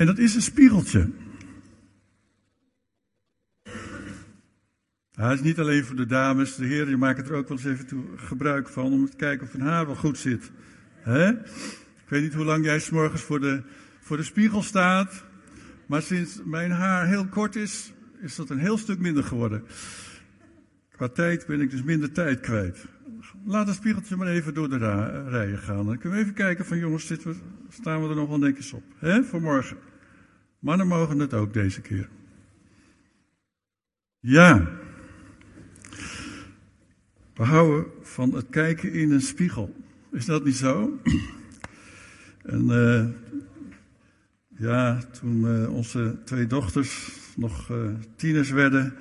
En dat is een spiegeltje. Hij is niet alleen voor de dames, de heren, je maakt er ook wel eens even toe gebruik van om te kijken of hun haar wel goed zit. Ik weet niet hoe lang jij s'morgens voor de, voor de spiegel staat, maar sinds mijn haar heel kort is, is dat een heel stuk minder geworden. Qua tijd ben ik dus minder tijd kwijt. Laat het spiegeltje maar even door de rijen gaan. Dan kunnen we even kijken van jongens, we, staan we er nog wel netjes op. Hè, voor morgen. Mannen mogen het ook deze keer. Ja. We houden van het kijken in een spiegel. Is dat niet zo? En uh, ja, toen uh, onze twee dochters nog uh, tieners werden,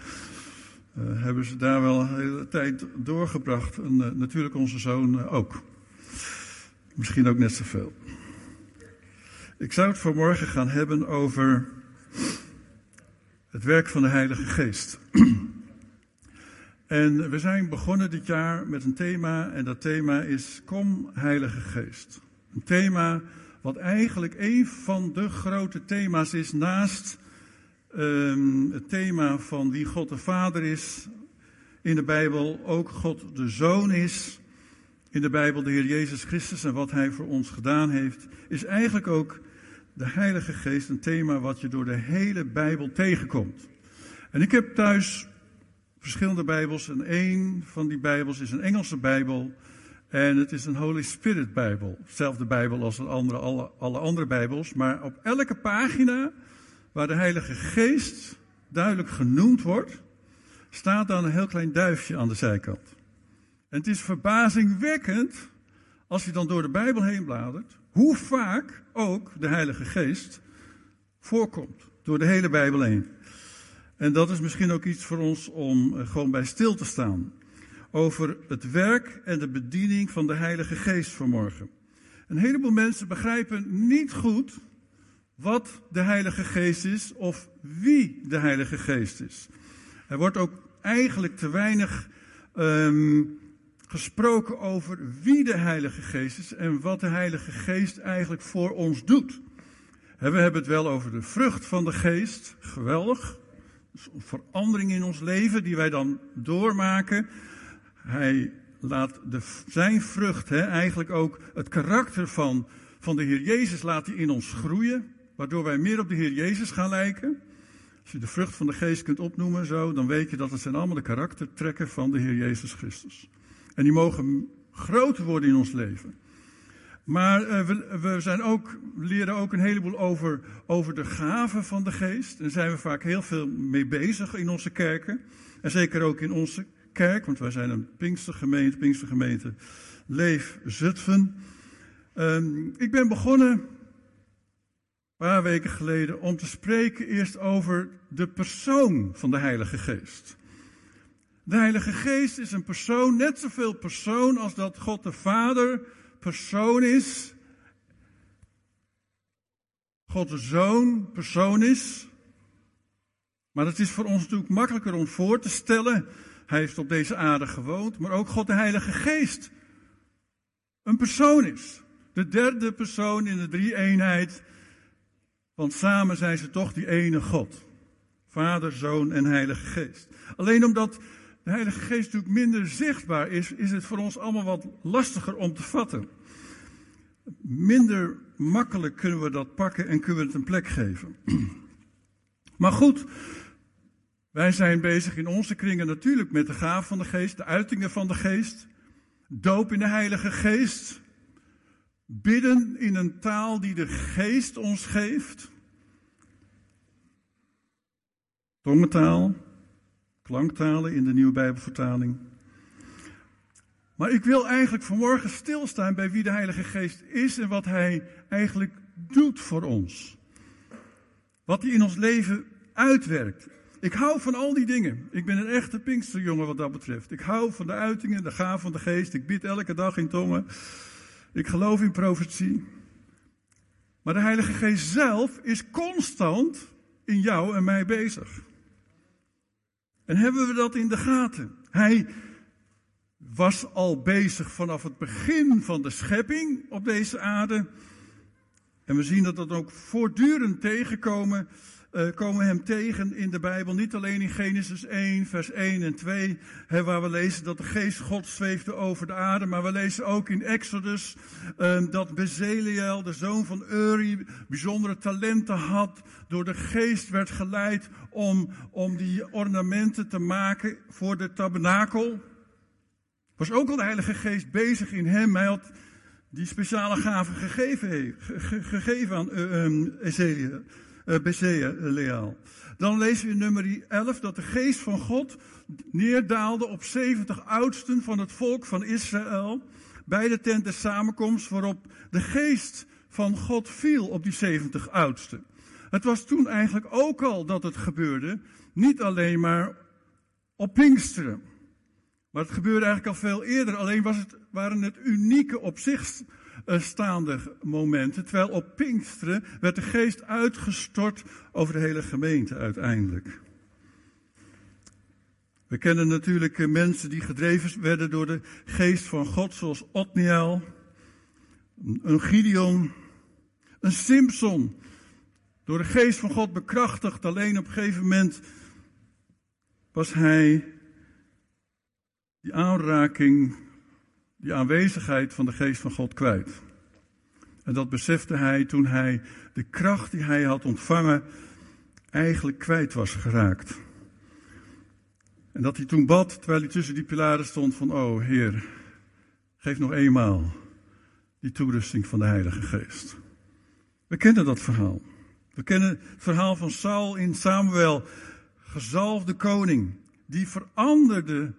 hebben ze daar wel een hele tijd doorgebracht. En natuurlijk onze zoon ook. Misschien ook net zoveel. Ik zou het vanmorgen gaan hebben over het werk van de Heilige Geest. En we zijn begonnen dit jaar met een thema en dat thema is Kom Heilige Geest. Een thema wat eigenlijk een van de grote thema's is naast um, het thema van wie God de Vader is in de Bijbel, ook God de Zoon is in de Bijbel, de Heer Jezus Christus en wat Hij voor ons gedaan heeft, is eigenlijk ook de Heilige Geest een thema wat je door de hele Bijbel tegenkomt. En ik heb thuis verschillende Bijbels en één van die Bijbels is een Engelse Bijbel. En het is een Holy Spirit Bijbel. Zelfde Bijbel als andere, alle, alle andere Bijbels. Maar op elke pagina waar de Heilige Geest duidelijk genoemd wordt, staat dan een heel klein duifje aan de zijkant. En het is verbazingwekkend, als je dan door de Bijbel heen bladert, hoe vaak ook de Heilige Geest voorkomt. Door de hele Bijbel heen. En dat is misschien ook iets voor ons om eh, gewoon bij stil te staan. Over het werk en de bediening van de Heilige Geest vanmorgen. Een heleboel mensen begrijpen niet goed wat de Heilige Geest is of wie de Heilige Geest is. Er wordt ook eigenlijk te weinig um, gesproken over wie de Heilige Geest is en wat de Heilige Geest eigenlijk voor ons doet. We hebben het wel over de vrucht van de Geest, geweldig. Dus een verandering in ons leven die wij dan doormaken. Hij laat de, zijn vrucht, hè, eigenlijk ook het karakter van, van de Heer Jezus, laat hij in ons groeien. Waardoor wij meer op de Heer Jezus gaan lijken. Als je de vrucht van de geest kunt opnoemen zo, dan weet je dat het zijn allemaal de karaktertrekken van de Heer Jezus Christus. En die mogen groter worden in ons leven. Maar uh, we, we, zijn ook, leren ook een heleboel over, over de gaven van de geest. Daar zijn we vaak heel veel mee bezig in onze kerken. En zeker ook in onze kerk, want wij zijn een Pinkstergemeente, Pinkstergemeente Leef Zutphen. Um, ik ben begonnen een paar weken geleden om te spreken eerst over de persoon van de Heilige Geest. De Heilige Geest is een persoon, net zoveel persoon als dat God de Vader persoon is. God de Zoon persoon is. Maar het is voor ons natuurlijk makkelijker om voor te stellen. Hij heeft op deze aarde gewoond, maar ook God de Heilige Geest een persoon is. De derde persoon in de drie eenheid. Want samen zijn ze toch die ene God. Vader, Zoon en Heilige Geest. Alleen omdat de Heilige Geest natuurlijk minder zichtbaar is, is het voor ons allemaal wat lastiger om te vatten. Minder makkelijk kunnen we dat pakken en kunnen we het een plek geven. Maar goed, wij zijn bezig in onze kringen natuurlijk met de gaaf van de geest, de uitingen van de geest, doop in de Heilige Geest, bidden in een taal die de geest ons geeft, tongentaal, klanktalen in de Nieuwe Bijbelvertaling. Maar ik wil eigenlijk vanmorgen stilstaan bij wie de Heilige Geest is en wat Hij eigenlijk doet voor ons. Wat Hij in ons leven uitwerkt. Ik hou van al die dingen. Ik ben een echte Pinksterjongen wat dat betreft. Ik hou van de uitingen, de gaaf van de geest. Ik bid elke dag in tongen. Ik geloof in profetie. Maar de Heilige Geest zelf is constant in jou en mij bezig. En hebben we dat in de gaten? Hij was al bezig vanaf het begin van de schepping op deze aarde. En we zien dat dat ook voortdurend tegenkomen uh, komen we hem tegen in de Bijbel. Niet alleen in Genesis 1, vers 1 en 2, hè, waar we lezen dat de geest God zweefde over de aarde. Maar we lezen ook in Exodus uh, dat Bezaliel, de zoon van Uri, bijzondere talenten had. Door de geest werd geleid om, om die ornamenten te maken voor de tabernakel. Was ook al de Heilige Geest bezig in hem. Hij had die speciale gaven gegeven, gegeven aan uh, uh, Leal. Dan lezen we in nummer 11 dat de geest van God neerdaalde op 70 oudsten van het volk van Israël bij de tent der samenkomst waarop de geest van God viel op die 70 oudsten. Het was toen eigenlijk ook al dat het gebeurde, niet alleen maar op Pinksteren. Maar het gebeurde eigenlijk al veel eerder, alleen was het, waren het unieke op zich staande momenten. Terwijl op Pinksteren werd de geest uitgestort over de hele gemeente uiteindelijk. We kennen natuurlijk mensen die gedreven werden door de geest van God, zoals Otniel, een Gideon, een Simpson. Door de geest van God bekrachtigd, alleen op een gegeven moment was hij die aanraking die aanwezigheid van de geest van God kwijt. En dat besefte hij toen hij de kracht die hij had ontvangen eigenlijk kwijt was geraakt. En dat hij toen bad, terwijl hij tussen die pilaren stond, van, oh Heer, geef nog eenmaal die toerusting van de Heilige Geest. We kennen dat verhaal. We kennen het verhaal van Saul in Samuel, gezalfde koning, die veranderde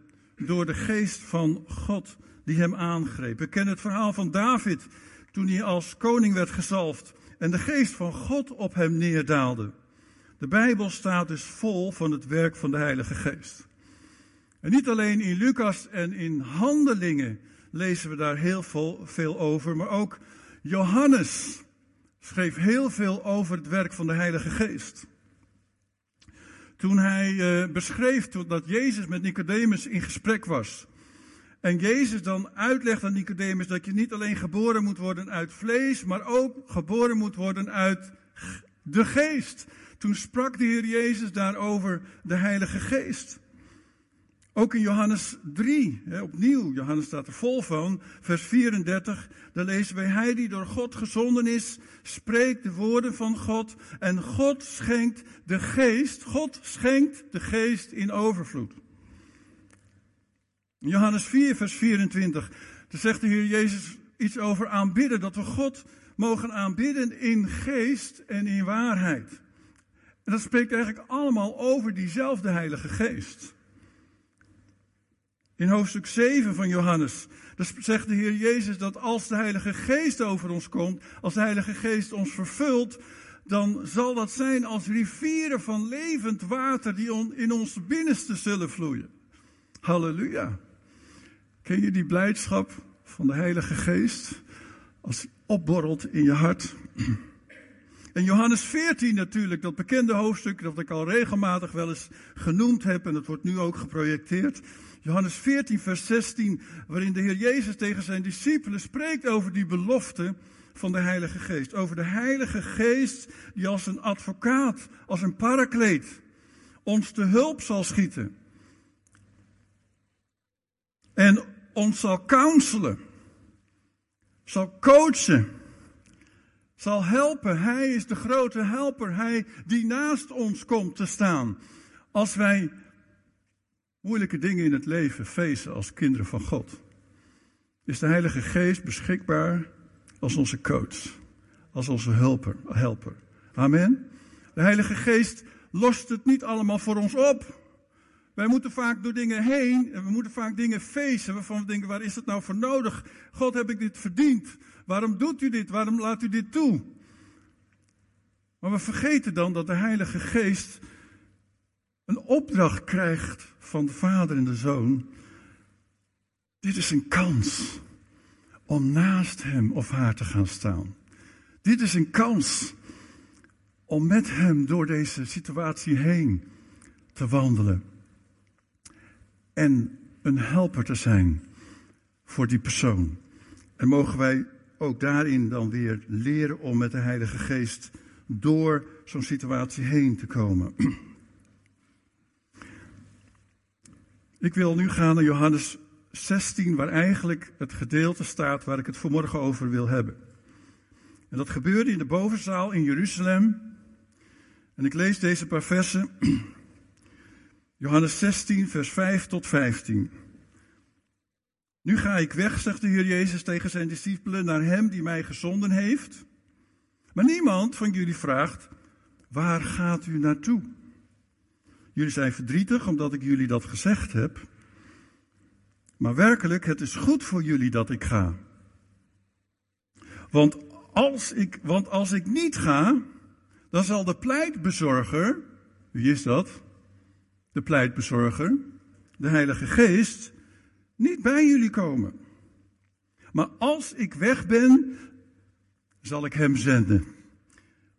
door de geest van God die hem aangreep. We kennen het verhaal van David toen hij als koning werd gezalfd en de geest van God op hem neerdaalde. De Bijbel staat dus vol van het werk van de Heilige Geest. En niet alleen in Lucas en in Handelingen lezen we daar heel veel over, maar ook Johannes schreef heel veel over het werk van de Heilige Geest. Toen hij uh, beschreef dat Jezus met Nicodemus in gesprek was. En Jezus dan uitlegt aan Nicodemus dat je niet alleen geboren moet worden uit vlees, maar ook geboren moet worden uit de geest. Toen sprak de Heer Jezus daarover de Heilige Geest. Ook in Johannes 3, hè, opnieuw, Johannes staat er vol van, vers 34, daar lezen wij, Hij die door God gezonden is, spreekt de woorden van God en God schenkt de geest, God schenkt de geest in overvloed. Johannes 4, vers 24, daar zegt de Heer Jezus iets over aanbidden, dat we God mogen aanbidden in geest en in waarheid. En dat spreekt eigenlijk allemaal over diezelfde Heilige Geest. In hoofdstuk 7 van Johannes, daar zegt de Heer Jezus dat als de Heilige Geest over ons komt, als de Heilige Geest ons vervult, dan zal dat zijn als rivieren van levend water die in ons binnenste zullen vloeien. Halleluja. Ken je die blijdschap van de Heilige Geest als die opborrelt in je hart? En Johannes 14 natuurlijk, dat bekende hoofdstuk dat ik al regelmatig wel eens genoemd heb en dat wordt nu ook geprojecteerd. Johannes 14, vers 16, waarin de Heer Jezus tegen zijn discipelen spreekt over die belofte van de Heilige Geest. Over de Heilige Geest die als een advocaat, als een parakleet, ons te hulp zal schieten. En ons zal counselen, zal coachen, zal helpen. Hij is de grote helper, hij die naast ons komt te staan. Als wij moeilijke dingen in het leven feesten als kinderen van God, is de Heilige Geest beschikbaar als onze coach, als onze helper. helper. Amen. De Heilige Geest lost het niet allemaal voor ons op. Wij moeten vaak door dingen heen en we moeten vaak dingen feesten waarvan we denken, waar is het nou voor nodig? God, heb ik dit verdiend? Waarom doet u dit? Waarom laat u dit toe? Maar we vergeten dan dat de Heilige Geest een opdracht krijgt van de Vader en de Zoon. Dit is een kans om naast hem of haar te gaan staan. Dit is een kans om met hem door deze situatie heen te wandelen en een helper te zijn voor die persoon. En mogen wij ook daarin dan weer leren om met de Heilige Geest door zo'n situatie heen te komen. Ik wil nu gaan naar Johannes 16, waar eigenlijk het gedeelte staat waar ik het vanmorgen over wil hebben. En dat gebeurde in de bovenzaal in Jeruzalem. En ik lees deze paar versen. Johannes 16, vers 5 tot 15. Nu ga ik weg, zegt de Heer Jezus tegen zijn discipelen, naar Hem die mij gezonden heeft. Maar niemand van jullie vraagt, waar gaat u naartoe? Jullie zijn verdrietig omdat ik jullie dat gezegd heb. Maar werkelijk, het is goed voor jullie dat ik ga. Want als ik, want als ik niet ga, dan zal de pleitbezorger, wie is dat? De pleitbezorger, de Heilige Geest, niet bij jullie komen. Maar als ik weg ben, zal ik hem zenden.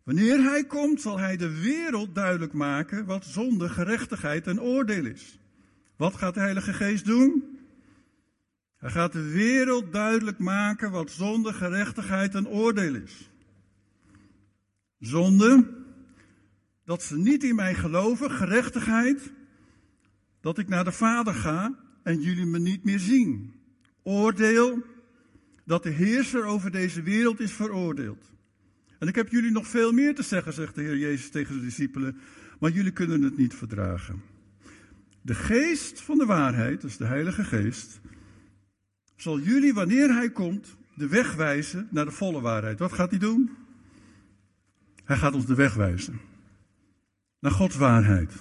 Wanneer hij komt, zal hij de wereld duidelijk maken wat zonde, gerechtigheid en oordeel is. Wat gaat de Heilige Geest doen? Hij gaat de wereld duidelijk maken wat zonde, gerechtigheid en oordeel is. Zonde, dat ze niet in mij geloven, gerechtigheid, dat ik naar de Vader ga en jullie me niet meer zien. Oordeel, dat de heerser over deze wereld is veroordeeld. En ik heb jullie nog veel meer te zeggen, zegt de Heer Jezus tegen de discipelen, maar jullie kunnen het niet verdragen. De geest van de waarheid, dus de Heilige Geest, zal jullie, wanneer Hij komt, de weg wijzen naar de volle waarheid. Wat gaat Hij doen? Hij gaat ons de weg wijzen. Naar Gods waarheid.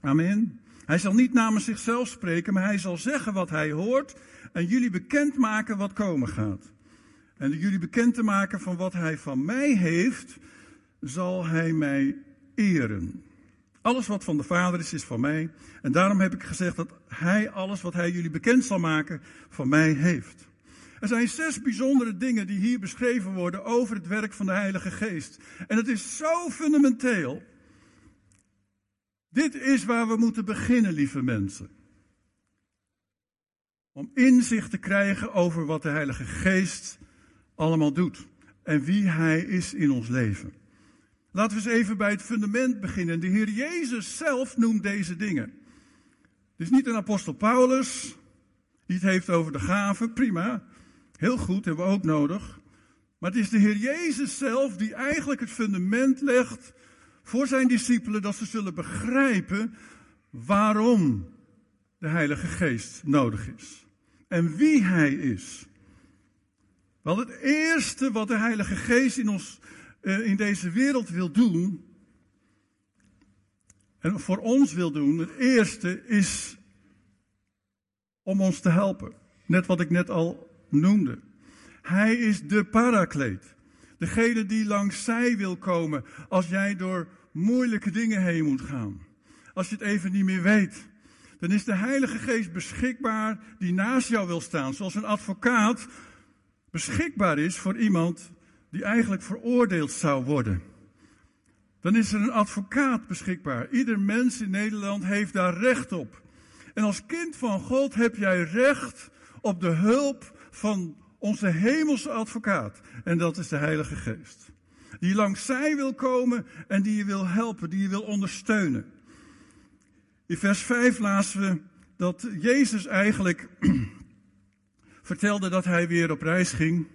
Amen. Hij zal niet namens zichzelf spreken, maar hij zal zeggen wat hij hoort en jullie bekendmaken wat komen gaat. En jullie bekend te maken van wat hij van mij heeft, zal hij mij eren. Alles wat van de Vader is, is van mij. En daarom heb ik gezegd dat hij alles wat hij jullie bekend zal maken, van mij heeft. Er zijn zes bijzondere dingen die hier beschreven worden over het werk van de Heilige Geest. En het is zo fundamenteel dit is waar we moeten beginnen, lieve mensen. Om inzicht te krijgen over wat de Heilige Geest allemaal doet en wie Hij is in ons leven. Laten we eens even bij het fundament beginnen. De Heer Jezus zelf noemt deze dingen. Het is niet een apostel Paulus die het heeft over de gaven, prima. Heel goed, hebben we ook nodig. Maar het is de Heer Jezus zelf die eigenlijk het fundament legt voor zijn discipelen dat ze zullen begrijpen waarom de Heilige Geest nodig is. En wie Hij is. Wel, het eerste wat de Heilige Geest in, ons, eh, in deze wereld wil doen, en voor ons wil doen, het eerste is om ons te helpen. Net wat ik net al noemde. Hij is de parakleet. Degene die langs zij wil komen als jij door moeilijke dingen heen moet gaan. Als je het even niet meer weet. Dan is de Heilige Geest beschikbaar die naast jou wil staan. Zoals een advocaat beschikbaar is voor iemand die eigenlijk veroordeeld zou worden. Dan is er een advocaat beschikbaar. Ieder mens in Nederland heeft daar recht op. En als kind van God heb jij recht op de hulp van onze hemelse advocaat. En dat is de Heilige Geest. Die langs zij wil komen en die je wil helpen, die je wil ondersteunen. In vers 5 lazen we dat Jezus eigenlijk vertelde dat hij weer op reis ging.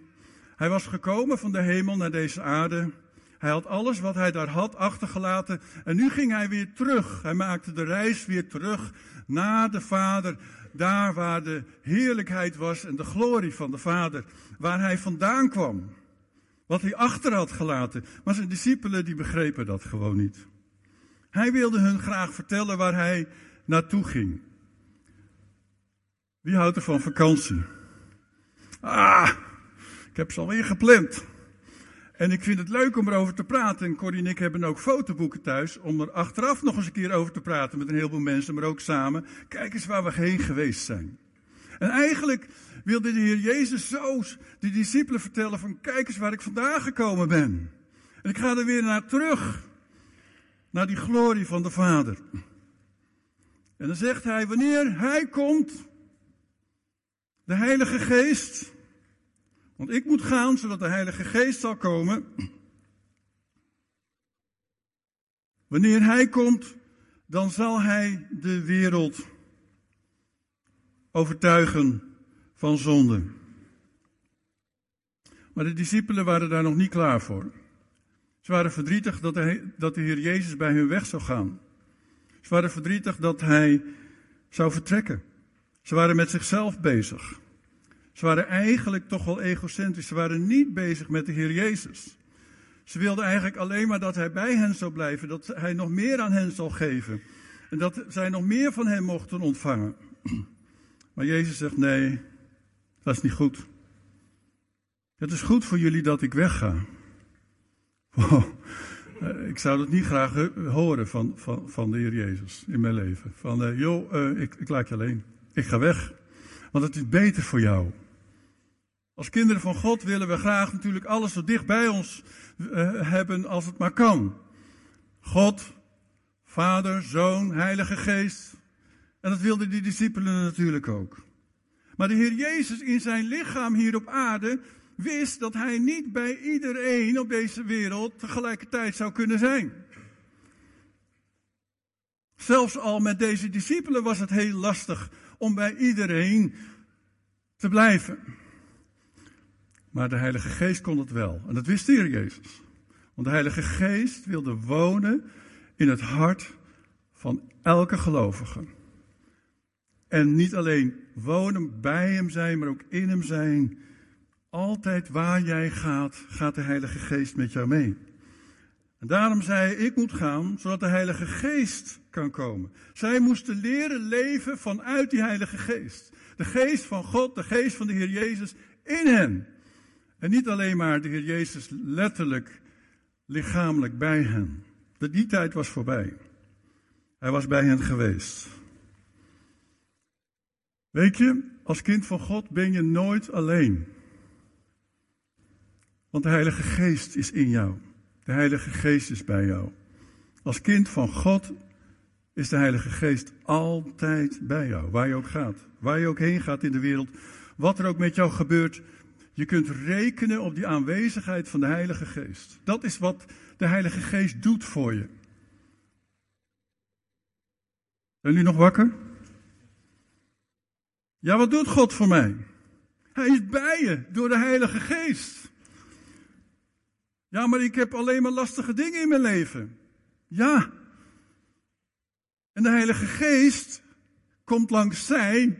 Hij was gekomen van de hemel naar deze aarde. Hij had alles wat hij daar had achtergelaten. En nu ging hij weer terug. Hij maakte de reis weer terug naar de Vader. Daar waar de heerlijkheid was en de glorie van de Vader. Waar hij vandaan kwam. Wat hij achter had gelaten. Maar zijn discipelen die begrepen dat gewoon niet. Hij wilde hun graag vertellen waar hij naartoe ging. Wie houdt er van vakantie? Ah, ik heb ze alweer gepland. En ik vind het leuk om erover te praten. En Corrie en ik hebben ook fotoboeken thuis om er achteraf nog eens een keer over te praten met een heleboel mensen, maar ook samen. Kijk eens waar we heen geweest zijn. En eigenlijk wilde de Heer Jezus zo de discipelen vertellen van kijk eens waar ik vandaan gekomen ben. En ik ga er weer naar terug. Naar die glorie van de Vader. En dan zegt hij, wanneer hij komt, de Heilige Geest, Want ik moet gaan zodat de Heilige Geest zal komen. Wanneer Hij komt, dan zal Hij de wereld overtuigen van zonde. Maar de discipelen waren daar nog niet klaar voor. Ze waren verdrietig dat de, dat de Heer Jezus bij hun weg zou gaan. Ze waren verdrietig dat Hij zou vertrekken. Ze waren met zichzelf bezig. Ze waren eigenlijk toch wel egocentrisch. Ze waren niet bezig met de Heer Jezus. Ze wilden eigenlijk alleen maar dat Hij bij hen zou blijven, dat Hij nog meer aan hen zal geven. En dat zij nog meer van Hem mochten ontvangen. Maar Jezus zegt: nee, dat is niet goed. Het is goed voor jullie dat ik wegga. Eh, ik zou dat niet graag horen van, van, van de Heer Jezus in mijn leven. Van, uh, joh, uh, ik, ik laat je alleen. Ik ga weg. Want het is beter voor jou. Als kinderen van God willen we graag natuurlijk alles zo dicht bij ons hebben als het maar kan. God, Vader, Zoon, Heilige Geest. En dat wilden die discipelen natuurlijk ook. Maar de Heer Jezus in zijn lichaam hier op aarde wist dat hij niet bij iedereen op deze wereld tegelijkertijd zou kunnen zijn. Zelfs al met deze discipelen was het heel lastig om bij iedereen te blijven. Maar de Heilige Geest kon het wel. En dat wist de Heer Jezus. Want de Heilige Geest wilde wonen in het hart van elke gelovige. En niet alleen wonen bij hem zijn, maar ook in hem zijn. Altijd waar jij gaat, gaat de Heilige Geest met jou mee. En daarom zei hij, ik moet gaan, zodat de Heilige Geest kan komen. Zij moesten leren leven vanuit die Heilige Geest. De Geest van God, de Geest van de Heer Jezus in hen. En niet alleen maar de Heer Jezus letterlijk, lichamelijk bij hen. Die tijd was voorbij. Hij was bij hen geweest. Weet je, als kind van God ben je nooit alleen. Want de Heilige Geest is in jou. De Heilige Geest is bij jou. Als kind van God is de Heilige Geest altijd bij jou, waar je ook gaat. Waar je ook heen gaat in de wereld. Wat er ook met jou gebeurt. Je kunt rekenen op die aanwezigheid van de Heilige Geest. Dat is wat de Heilige Geest doet voor je. Zijn jullie nog wakker? Ja, wat doet God voor mij? Hij is bij je door de Heilige Geest. Ja, maar ik heb alleen maar lastige dingen in mijn leven. Ja. En de Heilige Geest komt langs zij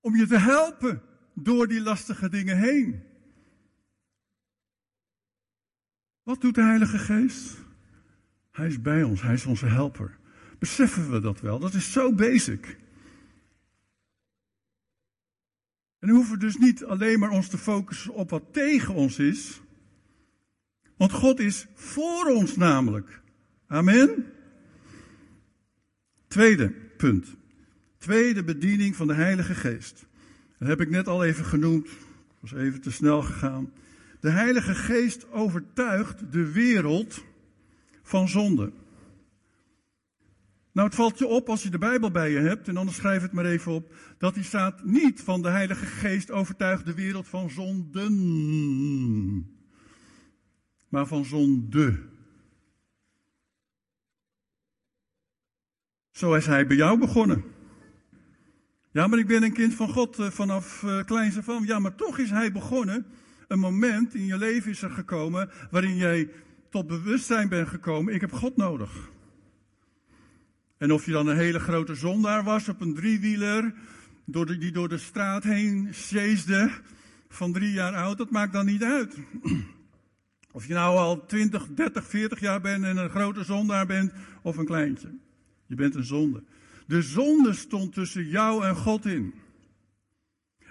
om je te helpen door die lastige dingen heen. Wat doet de Heilige Geest? Hij is bij ons, hij is onze helper. Beseffen we dat wel? Dat is zo basic. En dan hoeven we dus niet alleen maar ons te focussen op wat tegen ons is. Want God is voor ons namelijk. Amen. Tweede punt. Tweede bediening van de Heilige Geest. Dat heb ik net al even genoemd. Was even te snel gegaan. De Heilige Geest overtuigt de wereld van zonde. Nou, het valt je op als je de Bijbel bij je hebt, en anders schrijf het maar even op, dat die staat niet van de Heilige Geest overtuigt de wereld van zonden, maar van zonde. Zo is hij bij jou begonnen. Ja, maar ik ben een kind van God eh, vanaf uh, kleins af aan. Ja, maar toch is hij begonnen. Een moment in je leven is er gekomen waarin jij tot bewustzijn bent gekomen. Ik heb God nodig. En of je dan een hele grote zondaar was op een driewieler, die door de straat heen sjeesde, van drie jaar oud, dat maakt dan niet uit. Of je nou al 20, 30, 40 jaar bent en een grote zondaar bent of een kleintje. Je bent een zonde. De zonde stond tussen jou en God in.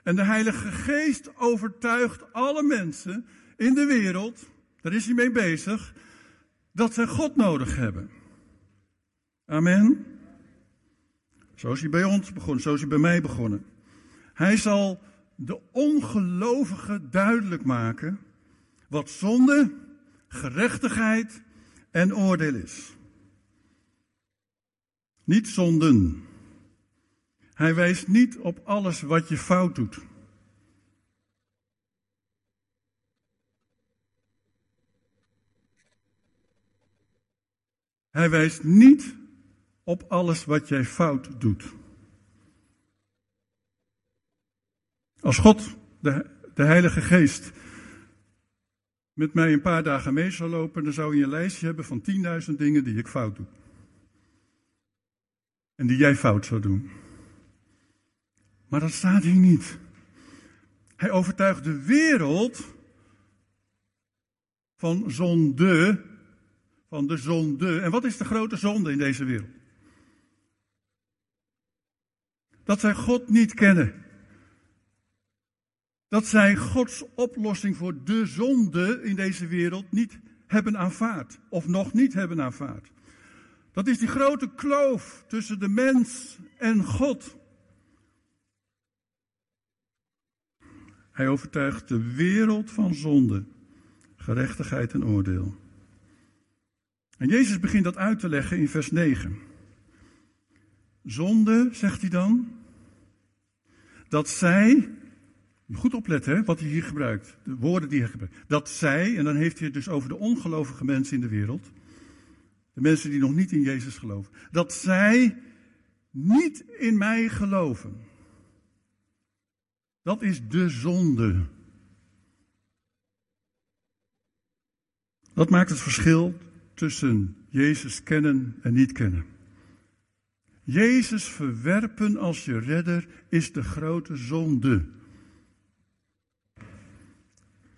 En de Heilige Geest overtuigt alle mensen in de wereld, daar is hij mee bezig, dat ze God nodig hebben. Amen. Zo hij bij ons begonnen, zo is hij bij mij begonnen. Hij zal de ongelovigen duidelijk maken wat zonde, gerechtigheid en oordeel is. Niet zonden. Hij wijst niet op alles wat je fout doet. Hij wijst niet op alles wat jij fout doet. Als God, de, de Heilige Geest, met mij een paar dagen mee zou lopen, dan zou je een lijstje hebben van 10.000 dingen die ik fout doe. En die jij fout zou doen. Maar dat staat hier niet. Hij overtuigt de wereld van zonde, van de zonde. En wat is de grote zonde in deze wereld? Dat zij God niet kennen. Dat zij Gods oplossing voor de zonde in deze wereld niet hebben aanvaard. Of nog niet hebben aanvaard. Dat is die grote kloof tussen de mens en God. Hij overtuigt de wereld van zonde, gerechtigheid en oordeel. En Jezus begint dat uit te leggen in vers 9. Zonde, zegt hij dan, dat zij, goed opletten wat hij hier gebruikt, de woorden die hij gebruikt, dat zij, en dan heeft hij het dus over de ongelovige mensen in de wereld, de mensen die nog niet in Jezus geloven, dat zij niet in mij geloven. Dat is de zonde. Dat maakt het verschil tussen Jezus kennen en niet kennen. Jezus verwerpen als je redder is de grote zonde.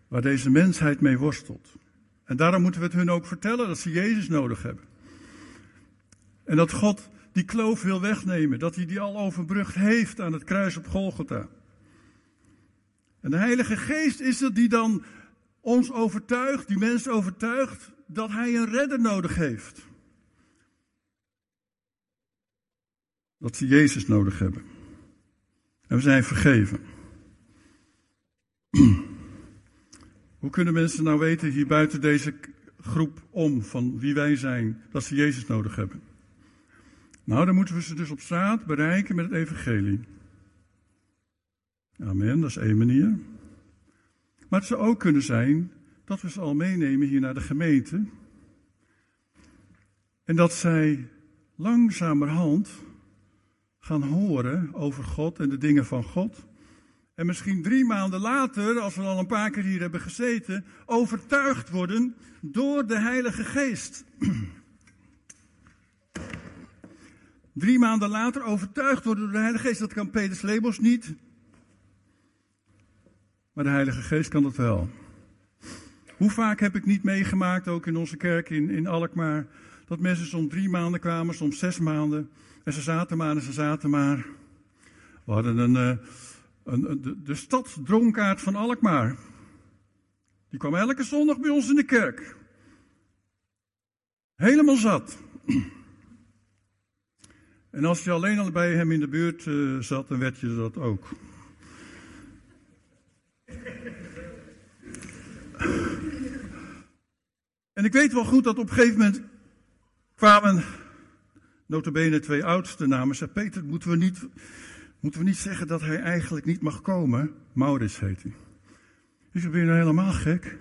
Waar deze mensheid mee worstelt. En daarom moeten we het hun ook vertellen dat ze Jezus nodig hebben. En dat God die kloof wil wegnemen, dat hij die al overbrugd heeft aan het kruis op Golgotha. En de Heilige Geest is het die dan ons overtuigt, die mensen overtuigt, dat hij een redder nodig heeft. Dat ze Jezus nodig hebben. En we zijn vergeven. Hoe kunnen mensen nou weten hier buiten deze groep om van wie wij zijn, dat ze Jezus nodig hebben? Nou, dan moeten we ze dus op straat bereiken met het evangelie. Amen, dat is één manier. Maar het zou ook kunnen zijn dat we ze al meenemen hier naar de gemeente. En dat zij langzamerhand gaan horen over God en de dingen van God. En misschien drie maanden later, als we al een paar keer hier hebben gezeten, overtuigd worden door de Heilige Geest. Drie maanden later overtuigd worden door de Heilige Geest. Dat kan Peter Lebos niet. Maar de Heilige Geest kan dat wel. Hoe vaak heb ik niet meegemaakt, ook in onze kerk in, in Alkmaar, dat mensen soms drie maanden kwamen, soms zes maanden. En ze zaten maar en ze zaten maar. We hadden een, eh, een, de, stadsdronkaard van Alkmaar. Die kwam elke zondag bij ons in de kerk. Helemaal zat. En als je alleen al bij hem in de buurt uh, zat, dan werd je dat ook. En ik weet wel goed dat op een gegeven moment kwamen, notabene twee oudste namen, zei Peter, moeten we, niet, moeten we niet zeggen dat hij eigenlijk niet mag komen? Maurits heet hij. Ik ben nou helemaal gek?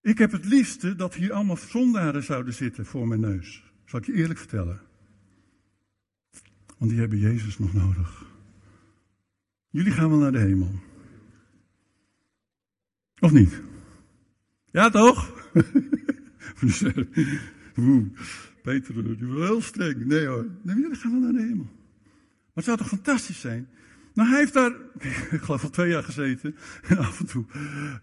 Ik heb het liefste dat hier allemaal zondaren zouden zitten voor mijn neus. Zal ik je eerlijk vertellen. Want die hebben Jezus nog nodig. Jullie gaan wel naar de hemel. Of niet? Ja, toch? Peter, die wil heel streng. Nee hoor. Nee, jullie gaan wel naar de hemel. Maar het zou toch fantastisch zijn? Nou, hij heeft daar, ik geloof al twee jaar gezeten. En af en toe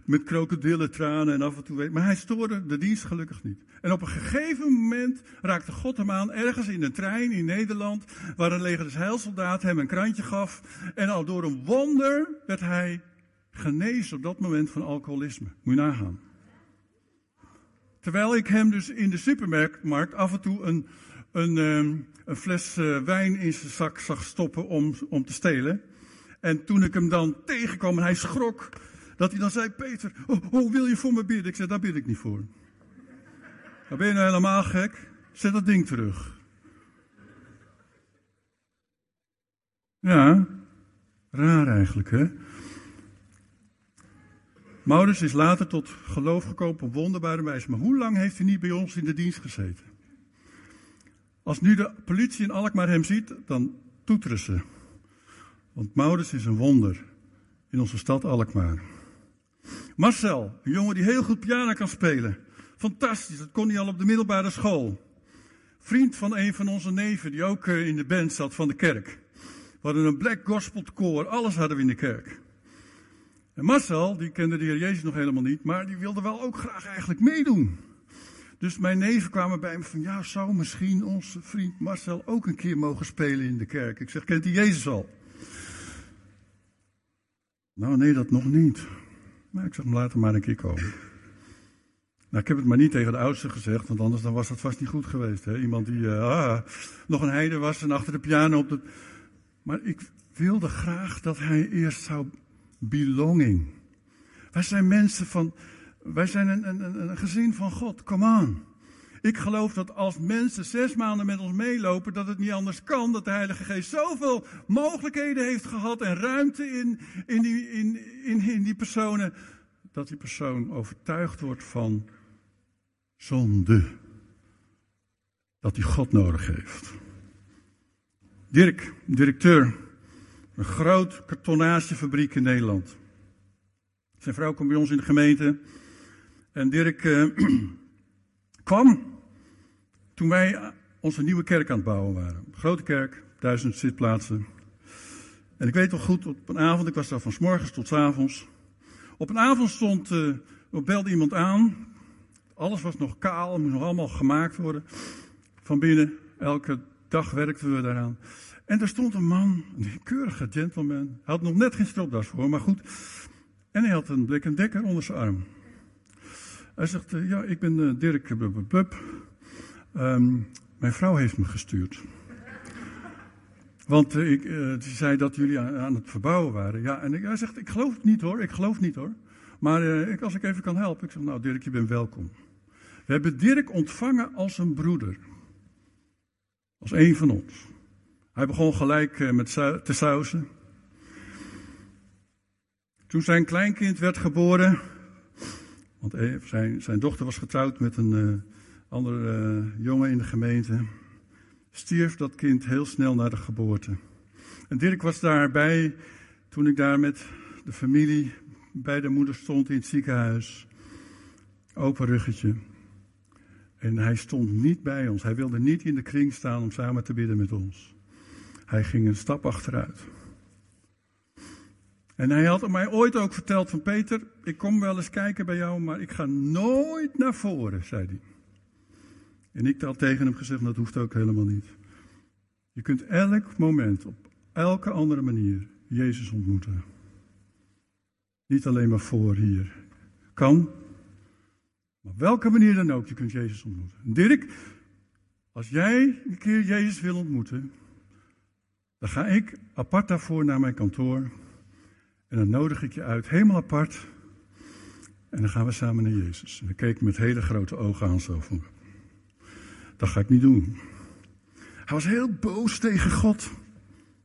met krokodillen, tranen en af en toe. Maar hij stoorde de dienst gelukkig niet. En op een gegeven moment raakte God hem aan, ergens in een trein in Nederland. Waar een leger des heilsoldaat hem een krantje gaf. En al door een wonder werd hij genezen op dat moment van alcoholisme. Moet je nagaan. Terwijl ik hem dus in de supermarkt af en toe een, een, ehm, een fles eh, wijn in zijn zak zag stoppen om, om te stelen. En toen ik hem dan tegenkwam en hij schrok, dat hij dan zei, Peter, oh, oh wil je voor me bidden? Ik zei, daar bid ik niet voor. Dan ben je nou helemaal gek? Zet dat ding terug. Ja, raar eigenlijk, hè? Maurits is later tot geloof gekomen op wonderbare wijze. Maar hoe lang heeft hij niet bij ons in de dienst gezeten? Als nu de politie in Alkmaar hem ziet, dan toeteren ze. Want Maurits is een wonder in onze stad Alkmaar. Marcel, een jongen die heel goed piano kan spelen. Fantastisch, dat kon hij al op de middelbare school. Vriend van een van onze neven die ook eh, in de band zat van de kerk. We hadden een black gospel koor, alles hadden we in de kerk. En Marcel, die kende de Heer Jezus nog helemaal niet, maar die wilde wel ook graag eigenlijk meedoen. Dus mijn neven kwamen bij me van, ja, zou misschien onze vriend Marcel ook een keer mogen spelen in de kerk? Ik zeg, kent hij Jezus al? Nou, nee, dat nog niet. Maar ik zeg, hem maar een keer komen. Nou, ik heb het maar niet tegen de oudste gezegd, want anders dan was dat vast niet goed geweest. Hè? Iemand die uh, ah, nog een heide was en achter de piano op de... Maar ik wilde graag dat hij eerst zou belonging. Wij zijn mensen van, wij zijn een, een, een gezin van God, come on. Ik geloof dat als mensen zes maanden met ons meelopen, dat het niet anders kan. Dat de Heilige Geest zoveel mogelijkheden heeft gehad en ruimte in, in, die, in, in, in die personen. Dat die persoon overtuigd wordt van zonde. Dat hij God nodig heeft. Dirk, directeur, een groot kartonagefabriek in Nederland. Zijn vrouw kwam bij ons in de gemeente. En Dirk uh, kwam toen wij onze nieuwe kerk aan het bouwen waren. Grote kerk, duizend zitplaatsen. En ik weet nog goed, op een avond, ik was daar van s morgens tot s avonds. Op een avond stond, uh, belde iemand aan. Alles was nog kaal, moest nog allemaal gemaakt worden. Van binnen, elke dag werkten we daaraan. En er stond een man, een keurige gentleman. Hij had nog net geen stropdas voor, maar goed. En hij had een blik en dekker onder zijn arm. Hij zegt, uh, ja, ik ben uh, Dirk Bub. Um, mijn vrouw heeft me gestuurd. Want uh, ik, uh, ze zei dat jullie aan, het verbouwen waren. Ja, en ik, hij zegt, ik geloof het niet hoor, ik geloof het niet hoor. Maar uh, ik, als ik even kan helpen, ik zeg, nou Dirk, je bent welkom. We hebben Dirk ontvangen als een broeder. Als een van ons. Hij begon gelijk met te sausen. Toen zijn kleinkind werd geboren, want zijn, zijn dochter was getrouwd met een andere uh, jongen in de gemeente, stierf dat kind heel snel na de geboorte. En Dirk was daarbij toen ik daar met de familie bij de moeder stond in het ziekenhuis. Open ruggetje. En hij stond niet bij ons. Hij wilde niet in de kring staan om samen te bidden met ons. Hij ging een stap achteruit. En hij had mij ooit ook verteld van Peter, ik kom wel eens kijken bij jou, maar ik ga nooit naar voren, zei hij. En ik had tegen hem gezegd, dat hoeft ook helemaal niet. Je kunt elk moment, op elke andere manier, Jezus ontmoeten. Niet alleen maar voor hier. Kan, maar welke manier dan ook, je kunt Jezus ontmoeten. Dirk, als jij een keer Jezus wil ontmoeten, dan ga ik apart daarvoor naar mijn kantoor. En dan nodig ik je uit, helemaal apart. En dan gaan we samen naar Jezus. En dan keek ik met hele grote ogen aan zo van, dat ga ik niet doen. Hij was heel boos tegen God.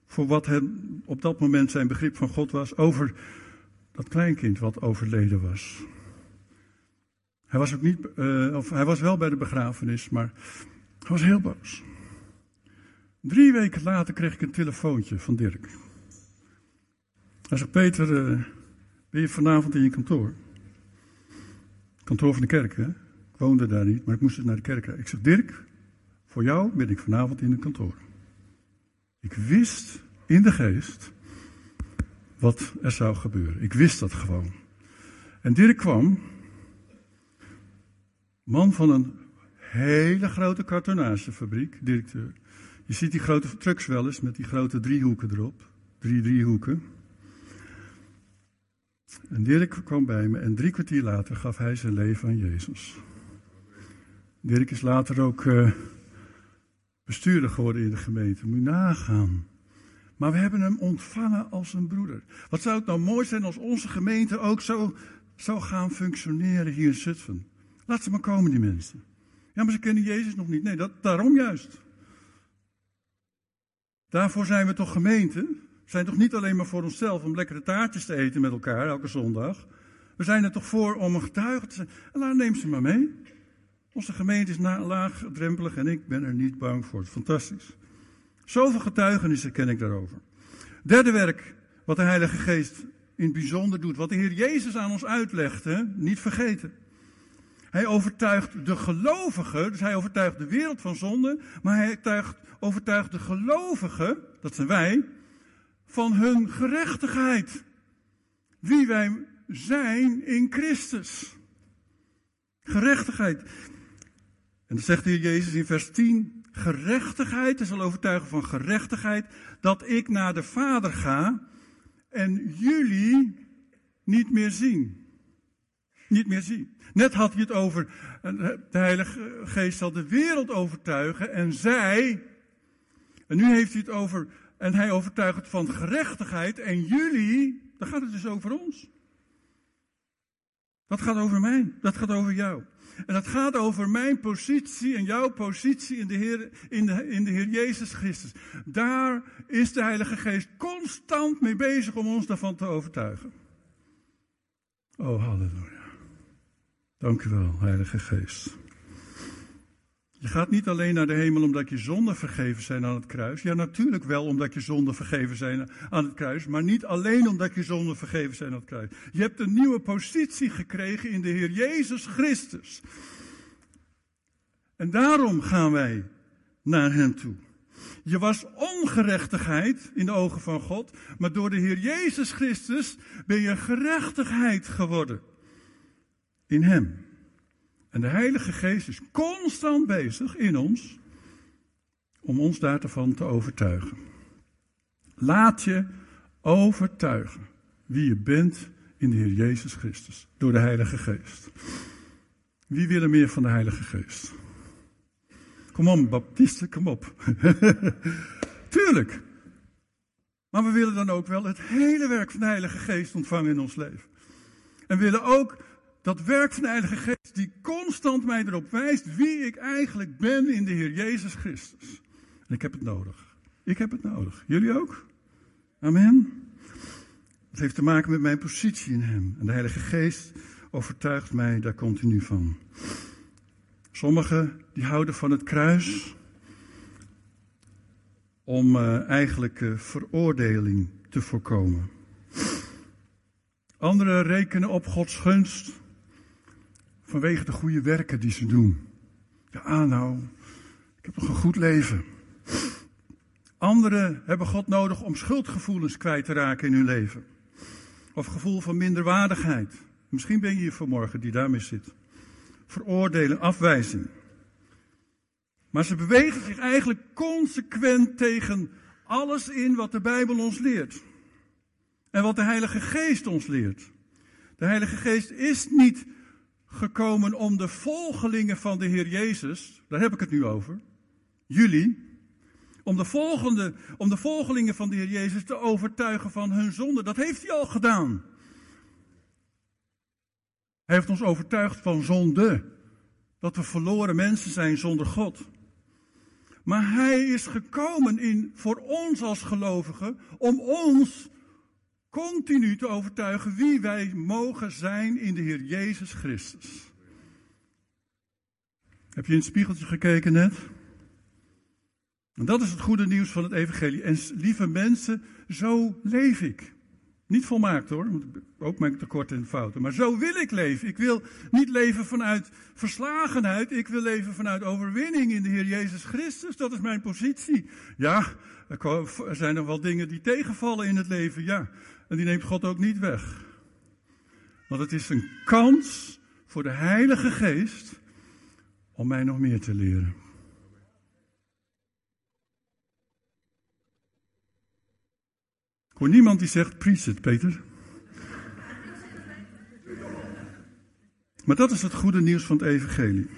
Voor wat hem op dat moment zijn begrip van God was. Over dat kleinkind wat overleden was. Hij was ook niet, uh, of hij was wel bij de begrafenis, maar hij was heel boos. Drie weken later kreeg ik een telefoontje van Dirk. Hij zegt: Peter, uh, ben je vanavond in je kantoor? Kantoor van de kerk, hè? Ik woonde daar niet, maar ik moest dus naar de kerk. Ik zeg, Dirk, voor jou ben ik vanavond in het kantoor. Ik wist in de geest wat er zou gebeuren. Ik wist dat gewoon. En Dirk kwam, man van een hele grote kartonagefabriek, directeur. Je ziet die grote trucks wel eens met die grote driehoeken erop. Drie driehoeken. En Dirk kwam bij me en drie kwartier later gaf hij zijn leven aan Jezus. Dirk is later ook uh, bestuurder geworden in de gemeente. Moet je nagaan. Maar we hebben hem ontvangen als een broeder. Wat zou het nou mooi zijn als onze gemeente ook zo zou gaan functioneren hier in Zutphen. Laat ze maar komen, die mensen. Ja, maar ze kennen Jezus nog niet. Nee, dat, daarom juist. Daarvoor zijn we toch gemeente? We zijn toch niet alleen maar voor onszelf om lekkere taartjes te eten met elkaar elke zondag. We zijn er toch voor om een getuige te zijn. En laat, neem ze maar mee. Onze gemeente is laagdrempelig en ik ben er niet bang voor. Fantastisch. Zoveel getuigenissen ken ik daarover. Derde werk, wat de Heilige Geest in het bijzonder doet. Wat de Heer Jezus aan ons uitlegt, niet vergeten. Hij overtuigt de gelovigen, dus hij overtuigt de wereld van zonde, maar hij overtuigt, overtuigt de gelovigen, dat zijn wij, van hun gerechtigheid. Wie wij zijn in Christus. Gerechtigheid. En dan zegt de Heer Jezus in vers 10, gerechtigheid, hij zal overtuigen van gerechtigheid, dat ik naar de Vader ga en jullie niet meer zien. Niet meer zien. Net had hij het over, de Heilige Geest zal de wereld overtuigen en zij, en nu heeft hij het over, en hij overtuigt van gerechtigheid en jullie, dan gaat het dus over ons. Dat gaat over mij, dat gaat over jou. En dat gaat over mijn positie en jouw positie in de, Heer, in, de, in de Heer Jezus Christus. Daar is de Heilige Geest constant mee bezig om ons daarvan te overtuigen. Oh, halleluja. Dank u wel, Heilige Geest. Je gaat niet alleen naar de hemel omdat je zonden vergeven zijn aan het kruis. Ja, natuurlijk wel omdat je zonden vergeven zijn aan het kruis. Maar niet alleen omdat je zonden vergeven zijn aan het kruis. Je hebt een nieuwe positie gekregen in de Heer Jezus Christus. En daarom gaan wij naar Hem toe. Je was ongerechtigheid in de ogen van God. Maar door de Heer Jezus Christus ben je gerechtigheid geworden. In Hem. En de Heilige Geest is constant bezig in ons om ons daarvan te overtuigen. Laat je overtuigen wie je bent in de Heer Jezus Christus door de Heilige Geest. Wie wil er meer van de Heilige Geest? Kom op, baptisten, kom op. Tuurlijk. Maar we willen dan ook wel het hele werk van de Heilige Geest ontvangen in ons leven. En willen ook dat werk van de Heilige Geest die constant mij erop wijst wie ik eigenlijk ben in de Heer Jezus Christus. En ik heb het nodig. Ik heb het nodig. Jullie ook? Amen. Het heeft te maken met mijn positie in Hem. En de Heilige Geest overtuigt mij daar continu van. Sommigen die houden van het kruis om uh, eigenlijk veroordeling te voorkomen. Anderen rekenen op Gods gunst vanwege de goede werken die ze doen. Ja, nou, ik heb nog een goed leven. Anderen hebben God nodig om schuldgevoelens kwijt te raken in hun leven. Of gevoel van minderwaardigheid. Misschien ben je hier vanmorgen die daarmee zit. Veroordelen, afwijzing. Maar ze bewegen zich eigenlijk consequent tegen alles in wat de Bijbel ons leert. En wat de Heilige Geest ons leert. De Heilige Geest is niet gekomen om de volgelingen van de Heer Jezus, daar heb ik het nu over, jullie, om de, volgende, om de volgelingen van de Heer Jezus te overtuigen van hun zonde. Dat heeft hij al gedaan. Hij heeft ons overtuigd van zonde. Dat we verloren mensen zijn zonder God. Maar hij is gekomen in, voor ons als gelovigen om ons continu te overtuigen wie wij mogen zijn in de Heer Jezus Christus. Heb je in het spiegeltje gekeken net? En dat is het goede nieuws van het evangelie. En lieve mensen, zo leef ik. Niet volmaakt hoor, ook mijn tekorten en fouten. Maar zo wil ik leven. Ik wil niet leven vanuit verslagenheid. Ik wil leven vanuit overwinning in de Heer Jezus Christus. Dat is mijn positie. Ja, er zijn nog wel dingen die tegenvallen in het leven. Ja, en die neemt God ook niet weg. Want het is een kans voor de Heilige Geest om mij nog meer te leren. Ik hoor niemand die zegt, preach het, Peter. Maar dat is het goede nieuws van het evangelie.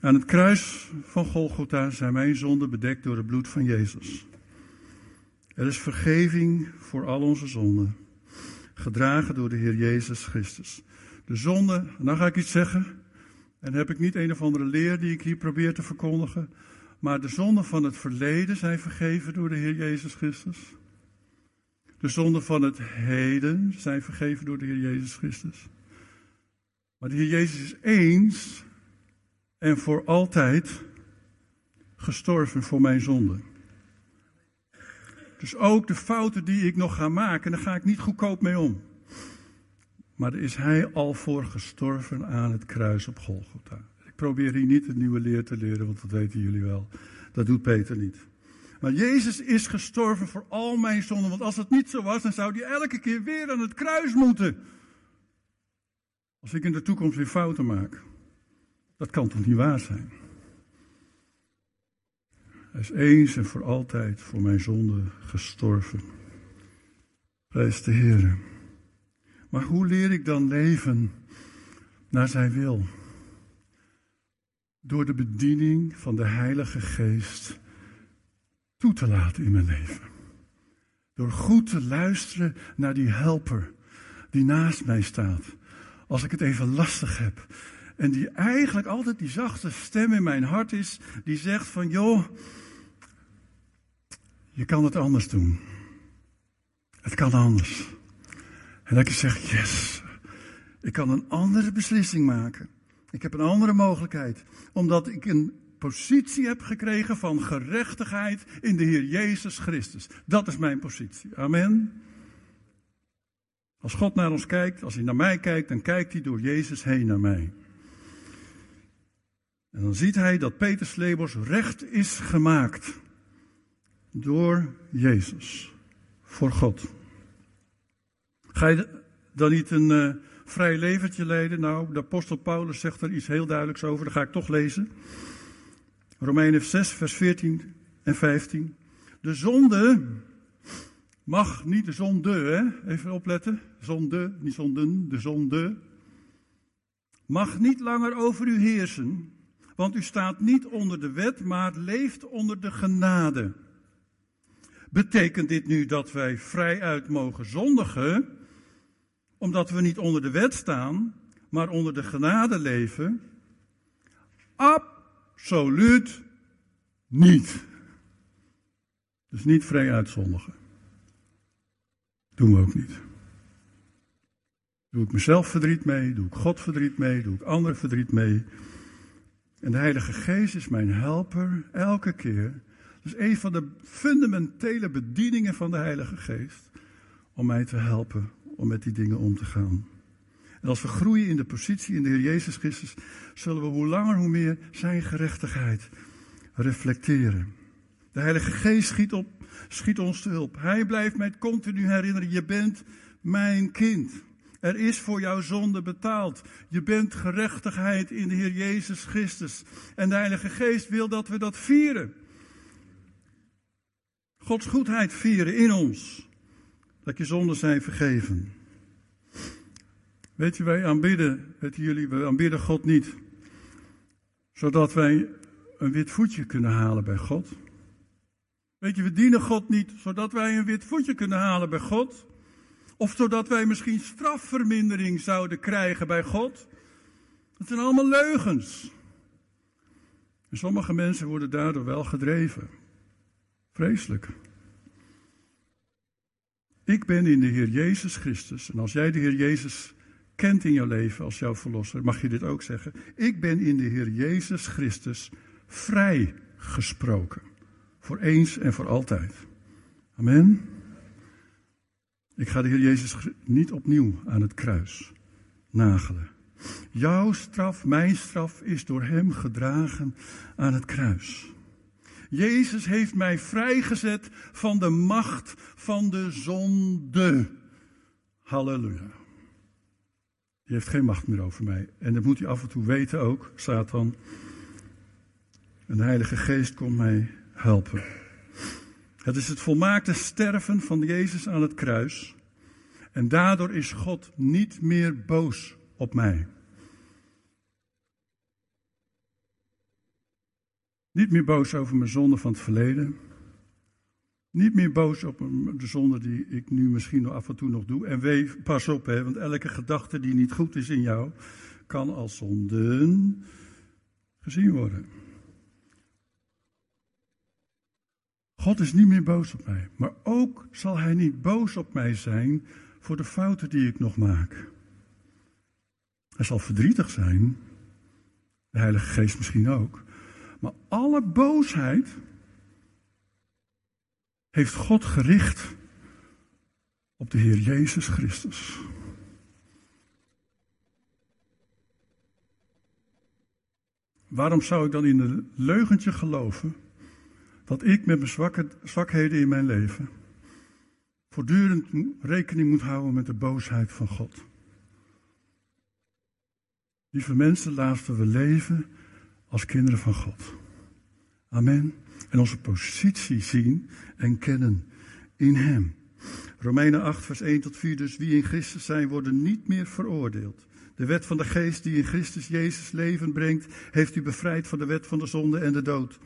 Aan het kruis van Golgotha zijn mijn zonden bedekt door het bloed van Jezus. Er is vergeving voor al onze zonden, gedragen door de Heer Jezus Christus. De zonde, nou ga ik iets zeggen, en heb ik niet een of andere leer die ik hier probeer te verkondigen, maar de zonden van het verleden zijn vergeven door de Heer Jezus Christus. De zonden van het heden zijn vergeven door de Heer Jezus Christus. Maar de Heer Jezus is eens en voor altijd gestorven voor mijn zonden. Dus ook de fouten die ik nog ga maken, daar ga ik niet goedkoop mee om. Maar daar is hij al voor gestorven aan het kruis op Golgotha. Ik probeer hier niet het nieuwe leer te leren, want dat weten jullie wel. Dat doet Peter niet. Maar Jezus is gestorven voor al mijn zonden. Want als het niet zo was, dan zou hij elke keer weer aan het kruis moeten. Als ik in de toekomst weer fouten maak. Dat kan toch niet waar zijn? Hij is eens en voor altijd voor mijn zonde gestorven. Prijs de Heer. Maar hoe leer ik dan leven naar zijn wil? Door de bediening van de Heilige Geest toe te laten in mijn leven. Door goed te luisteren naar die helper die naast mij staat. Als ik het even lastig heb. En die eigenlijk altijd die zachte stem in mijn hart is, die zegt van joh, je kan het anders doen. Het kan anders. En dat ik zeg, yes, ik kan een andere beslissing maken. Ik heb een andere mogelijkheid. Omdat ik een positie heb gekregen van gerechtigheid in de Heer Jezus Christus. Dat is mijn positie. Amen. Als God naar ons kijkt, als hij naar mij kijkt, dan kijkt hij door Jezus heen naar mij. En dan ziet hij dat Peters Lebos recht is gemaakt door Jezus voor God. Ga je dan niet een uh, vrij leventje leiden? Nou, de apostel Paulus zegt er iets heel duidelijks over, dat ga ik toch lezen. Romeinen 6, vers 14 en 15. De zonde mag niet de zonde, hè? even opletten. Zonde, niet zonden, de zonde. Mag niet langer over u heersen, want u staat niet onder de wet, maar leeft onder de genade. Betekent dit nu dat wij vrijuit mogen zondigen, omdat we niet onder de wet staan, maar onder de genade leven? Absoluut niet. Dus niet vrij uitzondigen. Doen we ook niet. Doe ik mezelf verdriet mee, doe ik God verdriet mee, doe ik anderen verdriet mee. En de Heilige Geest is mijn helper elke keer. Dus een van de fundamentele bedieningen van de Heilige Geest. Om mij te helpen om met die dingen om te gaan. En als we groeien in de positie in de Heer Jezus Christus, zullen we hoe langer hoe meer zijn gerechtigheid reflecteren. De Heilige Geest schiet, op, schiet ons te hulp. Hij blijft mij continu herinneren, je bent mijn kind. Er is voor jouw zonde betaald. Je bent gerechtigheid in de Heer Jezus Christus. En de Heilige Geest wil dat we dat vieren. Gods goedheid vieren in ons. Dat je zonden zijn vergeven. Weet je, wij aanbidden, weten jullie, we aanbidden God niet. Zodat wij een wit voetje kunnen halen bij God. Weet je, we dienen God niet zodat wij een wit voetje kunnen halen bij God. Of zodat wij misschien strafvermindering zouden krijgen bij God. Dat zijn allemaal leugens. En sommige mensen worden daardoor wel gedreven. Vreselijk. Ik ben in de Heer Jezus Christus. En als jij de Heer Jezus kent in jouw leven als jouw verlosser, mag je dit ook zeggen. Ik ben in de Heer Jezus Christus vrijgesproken. Voor eens en voor altijd. Amen. Ik ga de Heer Jezus niet opnieuw aan het kruis nagelen. Jouw straf, mijn straf, is door Hem gedragen aan het kruis. Jezus heeft mij vrijgezet van de macht van de zonde. Halleluja. Die heeft geen macht meer over mij. En dat moet hij af en toe weten ook, Satan. En de Heilige Geest komt mij helpen. Het is het volmaakte sterven van Jezus aan het kruis. En daardoor is God niet meer boos op mij. Niet meer boos over mijn zonde van het verleden. Niet meer boos op de zonde die ik nu misschien nog af en toe nog doe. En wee, pas op, hè, want elke gedachte die niet goed is in jou, kan als zonden gezien worden. God is niet meer boos op mij, maar ook zal Hij niet boos op mij zijn voor de fouten die ik nog maak. Hij zal verdrietig zijn, de Heilige Geest misschien ook, maar alle boosheid heeft God gericht op de Heer Jezus Christus. Waarom zou ik dan in een leugentje geloven dat ik met mijn zwakheden in mijn leven voortdurend rekening moet houden met de boosheid van God? Lieve mensen, laten we leven als kinderen van God. Amen. En onze positie zien en kennen in Hem. Romeinen 8, vers 1 tot 4. Dus wie in Christus zijn, worden niet meer veroordeeld. De wet van de geest die in Christus Jezus leven brengt, heeft u bevrijd van de wet van de zonde en de dood.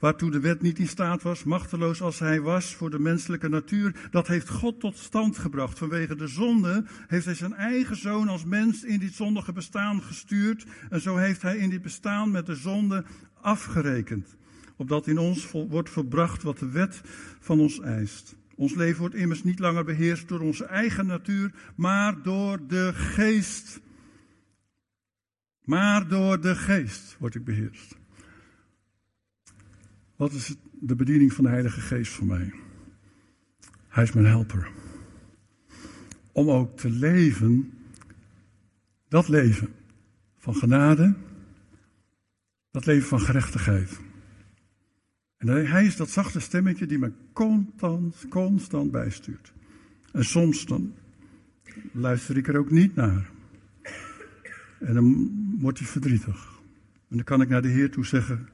Waartoe de wet niet in staat was, machteloos als hij was voor de menselijke natuur, dat heeft God tot stand gebracht. Vanwege de zonde heeft hij zijn eigen zoon als mens in dit zondige bestaan gestuurd. En zo heeft hij in dit bestaan met de zonde afgerekend. Opdat in ons wordt verbracht wat de wet van ons eist. Ons leven wordt immers niet langer beheerst door onze eigen natuur, maar door de geest. Maar door de geest word ik beheerst. Wat is de bediening van de Heilige Geest voor mij? Hij is mijn helper. Om ook te leven, dat leven van genade, dat leven van gerechtigheid. En hij is dat zachte stemmetje die me constant, constant bijstuurt. En soms dan luister ik er ook niet naar. En dan wordt hij verdrietig. En dan kan ik naar de Heer toe zeggen: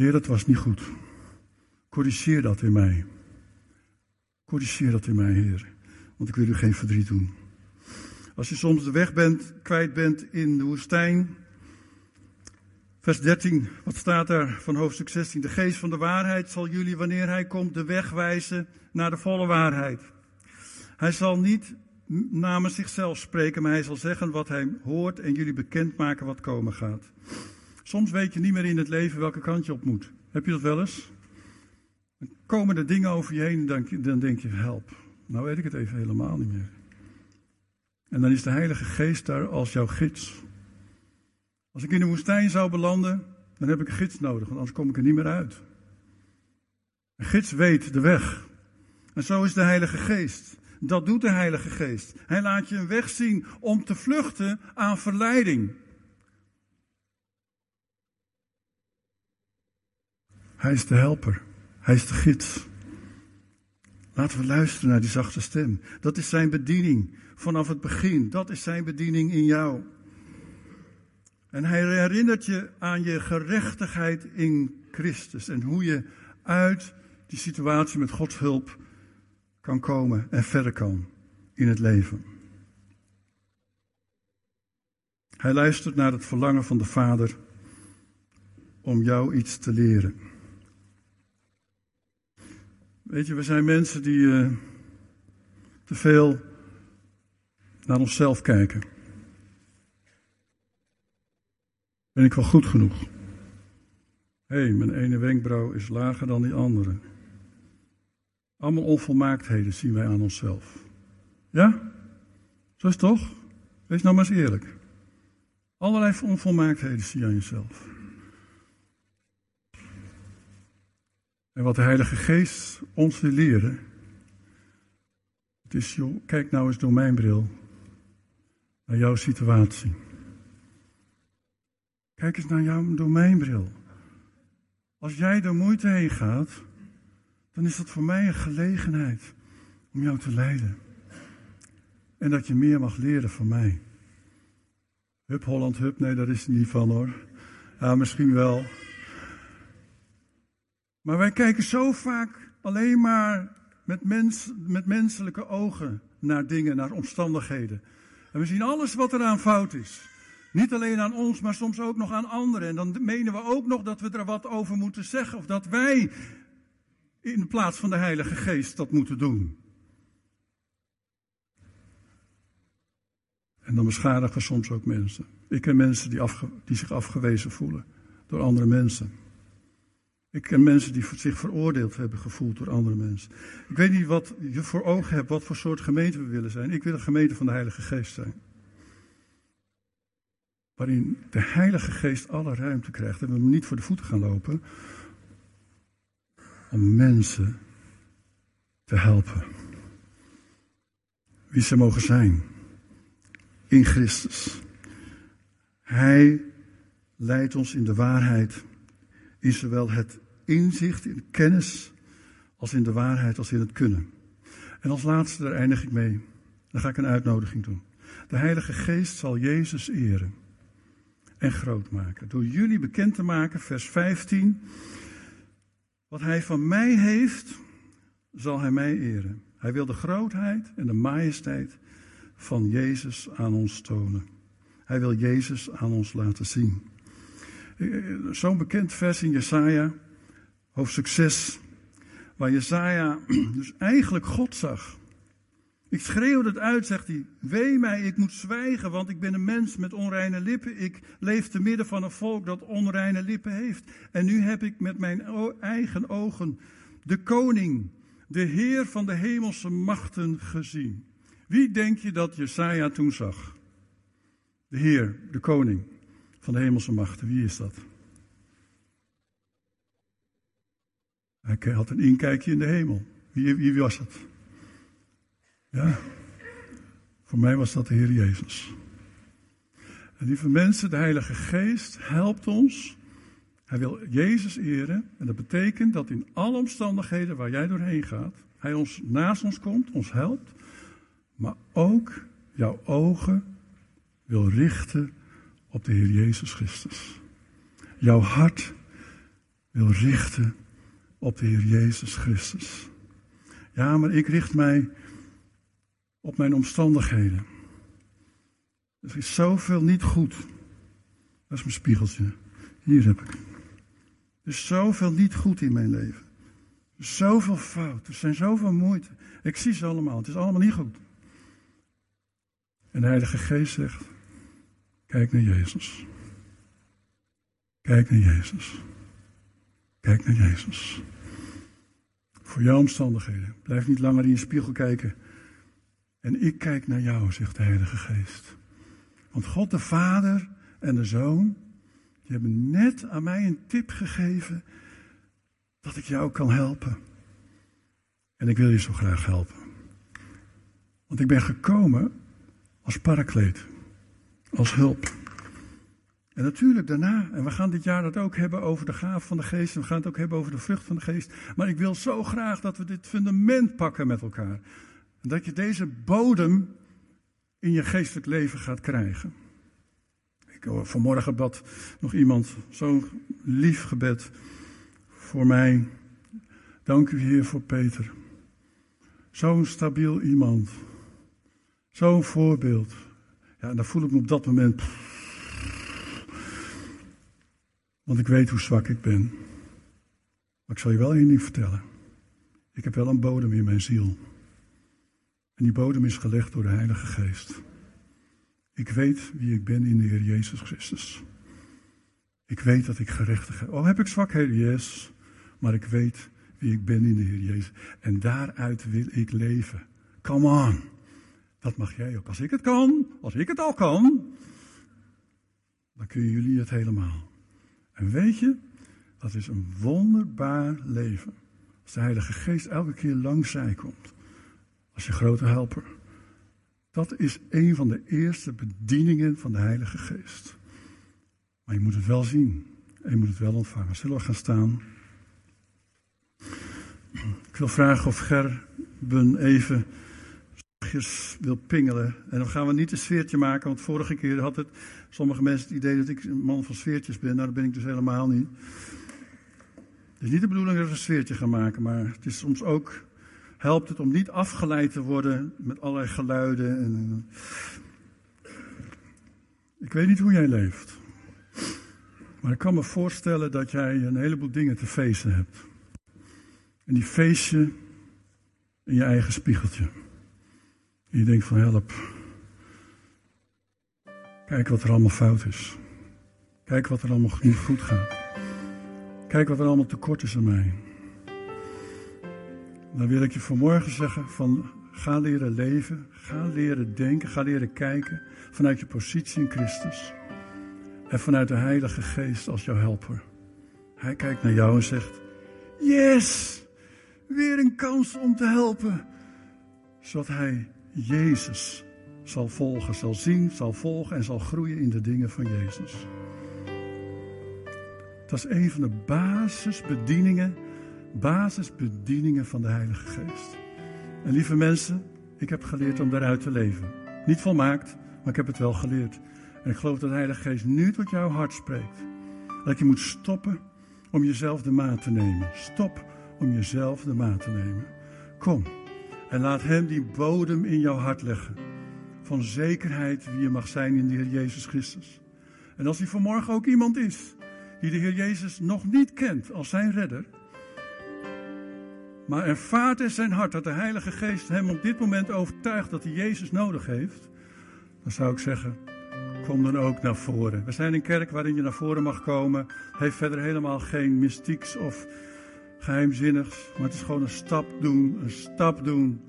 Heer, dat was niet goed. Corrigeer dat in mij. Corrigeer dat in mij, Heer. Want ik wil u geen verdriet doen. Als je soms de weg bent, kwijt bent in de woestijn. Vers 13, wat staat daar van hoofdstuk 16? De geest van de waarheid zal jullie, wanneer hij komt, de weg wijzen naar de volle waarheid. Hij zal niet namens zichzelf spreken, maar hij zal zeggen wat hij hoort en jullie bekendmaken wat komen gaat. Soms weet je niet meer in het leven welke kant je op moet. Heb je dat wel eens? Dan komen er dingen over je heen en dan denk je, help. Nou weet ik het even helemaal niet meer. En dan is de Heilige Geest daar als jouw gids. Als ik in de woestijn zou belanden, dan heb ik een gids nodig, want anders kom ik er niet meer uit. Een gids weet de weg. En zo is de Heilige Geest. Dat doet de Heilige Geest. Hij laat je een weg zien om te vluchten aan verleiding. Hij is de helper. Hij is de gids. Laten we luisteren naar die zachte stem. Dat is zijn bediening vanaf het begin. Dat is zijn bediening in jou. En hij herinnert je aan je gerechtigheid in Christus en hoe je uit die situatie met Gods hulp kan komen en verder kan in het leven. Hij luistert naar het verlangen van de Vader om jou iets te leren. Weet je, we zijn mensen die uh, te veel naar onszelf kijken. Ben ik wel goed genoeg? Hé, hey, mijn ene wenkbrauw is lager dan die andere. Allemaal onvolmaaktheden zien wij aan onszelf. Ja? Zo is het toch? Wees nou maar eens eerlijk. Allerlei onvolmaaktheden zie je aan jezelf. En wat de Heilige Geest ons wil leren, het is, joh, kijk nou eens door mijn bril naar jouw situatie. Kijk eens naar jouw domeinbril. Als jij door moeite heen gaat, dan is dat voor mij een gelegenheid om jou te leiden. En dat je meer mag leren van mij. Hup Holland, hup, nee, daar is niet van hoor. Ja, misschien wel. Maar wij kijken zo vaak alleen maar met, mens, met menselijke ogen naar dingen, naar omstandigheden. En we zien alles wat eraan fout is. Niet alleen aan ons, maar soms ook nog aan anderen. En dan menen we ook nog dat we er wat over moeten zeggen. Of dat wij in plaats van de Heilige Geest dat moeten doen. En dan beschadigen soms ook mensen. Ik ken mensen die, die zich afgewezen voelen door andere mensen. Ik ken mensen die zich veroordeeld hebben gevoeld door andere mensen. Ik weet niet wat je voor ogen hebt, wat voor soort gemeente we willen zijn. Ik wil een gemeente van de Heilige Geest zijn. Waarin de Heilige Geest alle ruimte krijgt en we niet voor de voeten gaan lopen. Om mensen te helpen. Wie ze mogen zijn. In Christus. Hij leidt ons in de waarheid. In zowel het inzicht, in kennis, als in de waarheid, als in het kunnen. En als laatste, daar eindig ik mee. Dan ga ik een uitnodiging doen. De Heilige Geest zal Jezus eren en groot maken. Door jullie bekend te maken, vers 15. Wat hij van mij heeft, zal hij mij eren. Hij wil de grootheid en de majesteit van Jezus aan ons tonen. Hij wil Jezus aan ons laten zien. Zo'n bekend vers in Jesaja, hoofdstuk 6, waar Jesaja dus eigenlijk God zag. Ik schreeuwde het uit, zegt hij. Wee mij, ik moet zwijgen, want ik ben een mens met onreine lippen. Ik leef te midden van een volk dat onreine lippen heeft. En nu heb ik met mijn eigen ogen de koning, de Heer van de hemelse machten gezien. Wie denk je dat Jesaja toen zag? De Heer, de koning van de hemelse machten. Wie is dat? Hij had een inkijkje in de hemel. Wie, wie was het? Ja, voor mij was dat de Heer Jezus. En lieve mensen, de Heilige Geest helpt ons. Hij wil Jezus eren. En dat betekent dat in alle omstandigheden waar jij doorheen gaat, Hij ons naast ons komt, ons helpt. Maar ook jouw ogen wil richten op de Heer Jezus Christus. Jouw hart wil richten op de Heer Jezus Christus. Ja, maar ik richt mij op mijn omstandigheden. Er is zoveel niet goed. Dat is mijn spiegeltje. Hier heb ik. Er is zoveel niet goed in mijn leven. Er is zoveel fout. Er zijn zoveel moeite. Ik zie ze allemaal. Het is allemaal niet goed. En de Heilige Geest zegt: Kijk naar Jezus. Kijk naar Jezus. Kijk naar Jezus. Voor jouw omstandigheden. Blijf niet langer in je spiegel kijken. En ik kijk naar jou, zegt de Heilige Geest. Want God de Vader en de Zoon, die hebben net aan mij een tip gegeven dat ik jou kan helpen. En ik wil je zo graag helpen. Want ik ben gekomen als parakleed als hulp. En natuurlijk daarna, en we gaan dit jaar dat ook hebben over de gaaf van de geest, en we gaan het ook hebben over de vrucht van de geest. Maar ik wil zo graag dat we dit fundament pakken met elkaar. En dat je deze bodem in je geestelijk leven gaat krijgen. Ik hoor vanmorgen bad nog iemand, zo'n lief gebed voor mij. Dank u Heer voor Peter. Zo'n stabiel iemand. Zo'n voorbeeld. Ja, en dan voel ik me op dat moment. Want ik weet hoe zwak ik ben. Maar ik zal je wel één ding vertellen. Ik heb wel een bodem in mijn ziel. En die bodem is gelegd door de Heilige Geest. Ik weet wie ik ben in de Heer Jezus Christus. Ik weet dat ik gerechtig heb. Oh, heb ik zwakheden? Yes. Maar ik weet wie ik ben in de Heer Jezus. En daaruit wil ik leven. Come on. Dat mag jij ook. Als ik het kan, als ik het al kan, dan kunnen jullie het helemaal. En weet je, dat is een wonderbaar leven. Als de Heilige Geest elke keer langs zij komt. Als je grote helper. Dat is een van de eerste bedieningen van de Heilige Geest. Maar je moet het wel zien. En je moet het wel ontvangen. Zullen we gaan staan? Ik wil vragen of Gerben even wil pingelen. En dan gaan we niet een sfeertje maken, want vorige keer had het sommige mensen het idee dat ik een man van sfeertjes ben. Nou, dat ben ik dus helemaal niet. Het is niet de bedoeling dat we een sfeertje gaan maken, maar het is soms ook, helpt het om niet afgeleid te worden met allerlei geluiden. En, ik weet niet hoe jij leeft. Maar ik kan me voorstellen dat jij een heleboel dingen te feesten hebt. En die feestje in je eigen spiegeltje. Je denkt van help. Kijk wat er allemaal fout is. Kijk wat er allemaal niet goed gaat. Kijk wat er allemaal tekort is aan mij. Dan wil ik je vanmorgen zeggen van ga leren leven, ga leren denken, ga leren kijken vanuit je positie in Christus. En vanuit de Heilige Geest als jouw helper. Hij kijkt naar jou en zegt, yes, weer een kans om te helpen. Zodat hij Jezus zal volgen, zal zien, zal volgen en zal groeien in de dingen van Jezus. Dat is een van de basisbedieningen, basisbedieningen van de Heilige Geest. En lieve mensen, ik heb geleerd om daaruit te leven. Niet volmaakt, maar ik heb het wel geleerd. En ik geloof dat de Heilige Geest nu tot jouw hart spreekt. Dat je moet stoppen om jezelf de maat te nemen. Stop om jezelf de maat te nemen. Kom en laat Hem die bodem in jouw hart leggen. Van zekerheid wie je mag zijn in de Heer Jezus Christus. En als hij vanmorgen ook iemand is die de Heer Jezus nog niet kent als zijn redder. Maar ervaart in zijn hart dat de Heilige Geest hem op dit moment overtuigt dat hij Jezus nodig heeft. Dan zou ik zeggen, kom dan ook naar voren. We zijn een kerk waarin je naar voren mag komen. Heeft verder helemaal geen mystieks of geheimzinnigs. Maar het is gewoon een stap doen, een stap doen.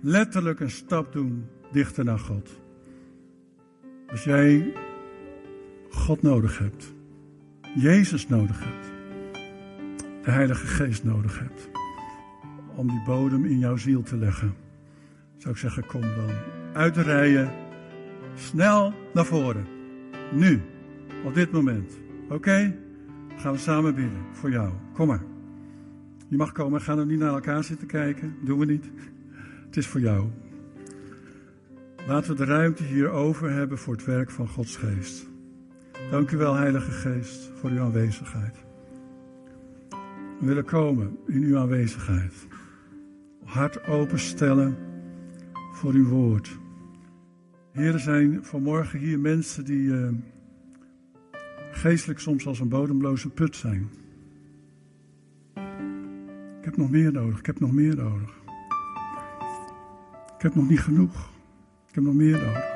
Letterlijk een stap doen dichter naar God. Als jij God nodig hebt, Jezus nodig hebt, de Heilige Geest nodig hebt, om die bodem in jouw ziel te leggen, zou ik zeggen, kom dan uit de rijen, snel naar voren. Nu, op dit moment. Oké? Gaan we samen bidden voor jou. Kom maar. Je mag komen, gaan er niet naar elkaar zitten kijken. Doen we niet. Het is voor jou. Laten we de ruimte hier over hebben voor het werk van Gods geest. Dank u wel, Heilige Geest, voor uw aanwezigheid. We willen komen in uw aanwezigheid. Hart openstellen voor uw woord. Heer, er zijn vanmorgen hier mensen die uh, geestelijk soms als een bodemloze put zijn. Heb nog meer nodig, ik heb nog meer nodig. Ik heb nog niet genoeg. Ik heb nog meer nodig.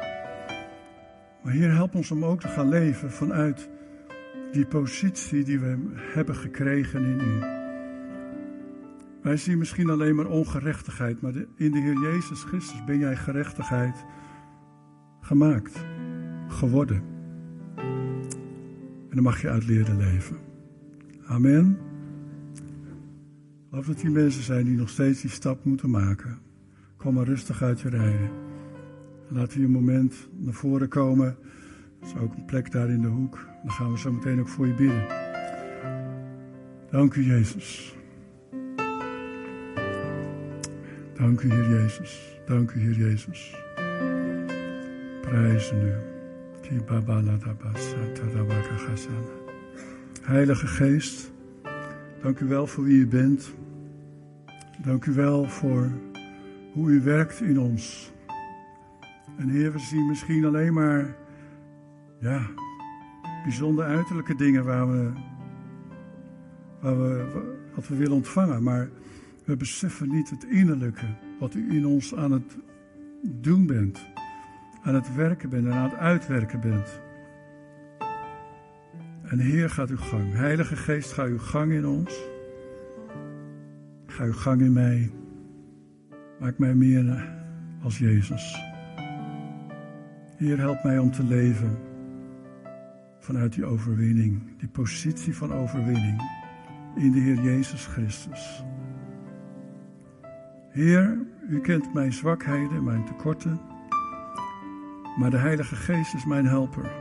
Maar Heer, help ons om ook te gaan leven vanuit die positie die we hebben gekregen in U. Wij zien misschien alleen maar ongerechtigheid, maar in de Heer Jezus Christus ben jij gerechtigheid gemaakt, geworden. En dan mag je uit leren leven. Amen. Of het die mensen zijn die nog steeds die stap moeten maken. Kom maar rustig uit je rijden. Laten we een moment naar voren komen. Er is ook een plek daar in de hoek. Dan gaan we zo meteen ook voor je bidden. Dank u, Jezus. Dank u, Heer Jezus. Dank u, Heer Jezus. Prijzen u. Heilige Geest, dank u wel voor wie u bent. Dank u wel voor hoe u werkt in ons. En Heer, we zien misschien alleen maar, ja, bijzonder uiterlijke dingen waar we, waar we, wat we willen ontvangen. Maar we beseffen niet het innerlijke, wat u in ons aan het doen bent. Aan het werken bent en aan het uitwerken bent. En Heer, gaat uw gang. Heilige Geest, ga uw gang in ons. Ga uw gang in mij. Maak mij meer als Jezus. Heer, help mij om te leven vanuit die overwinning, die positie van overwinning in de Heer Jezus Christus. Heer, u kent mijn zwakheden, mijn tekorten, maar de Heilige Geest is mijn helper.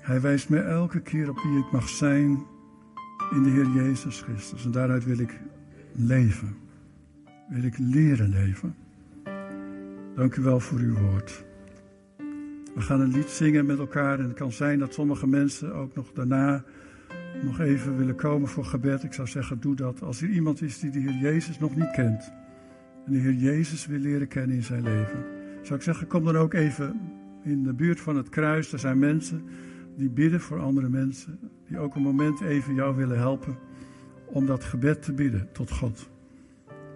Hij wijst mij elke keer op wie ik mag zijn in de Heer Jezus Christus. En daaruit wil ik leven. Wil ik leren leven. Dank u wel voor uw woord. We gaan een lied zingen met elkaar. En het kan zijn dat sommige mensen ook nog daarna nog even willen komen voor gebed. Ik zou zeggen, doe dat. Als er iemand is die de Heer Jezus nog niet kent. En de Heer Jezus wil leren kennen in zijn leven. Zou ik zeggen, kom dan ook even in de buurt van het kruis. Er zijn mensen die bidden voor andere mensen. Die ook een moment even jou willen helpen om dat gebed te bidden tot God.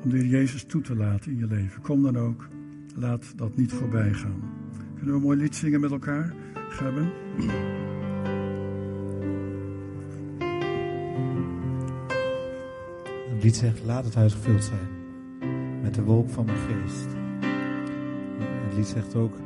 Om de Jezus toe te laten in je leven. Kom dan ook. Laat dat niet voorbij gaan. Kunnen we een mooi lied zingen met elkaar? We? Het lied zegt, laat het huis gevuld zijn met de wolk van mijn geest. Het lied zegt ook,